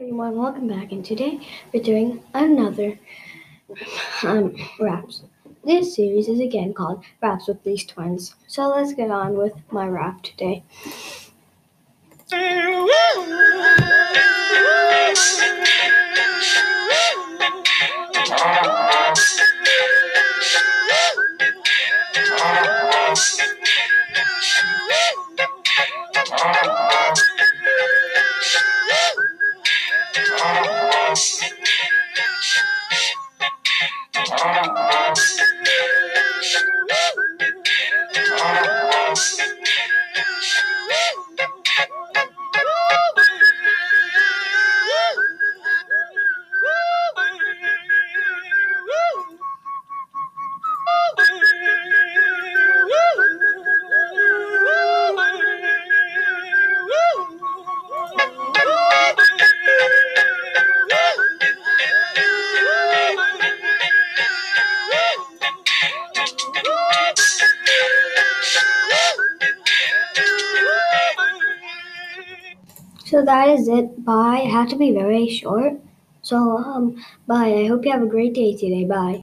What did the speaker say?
everyone, welcome back. And today we're doing another um, raps. This series is again called Raps with These Twins. So let's get on with my rap today. Bye. So that is it. Bye. It had to be very short. So um bye. I hope you have a great day today. Bye.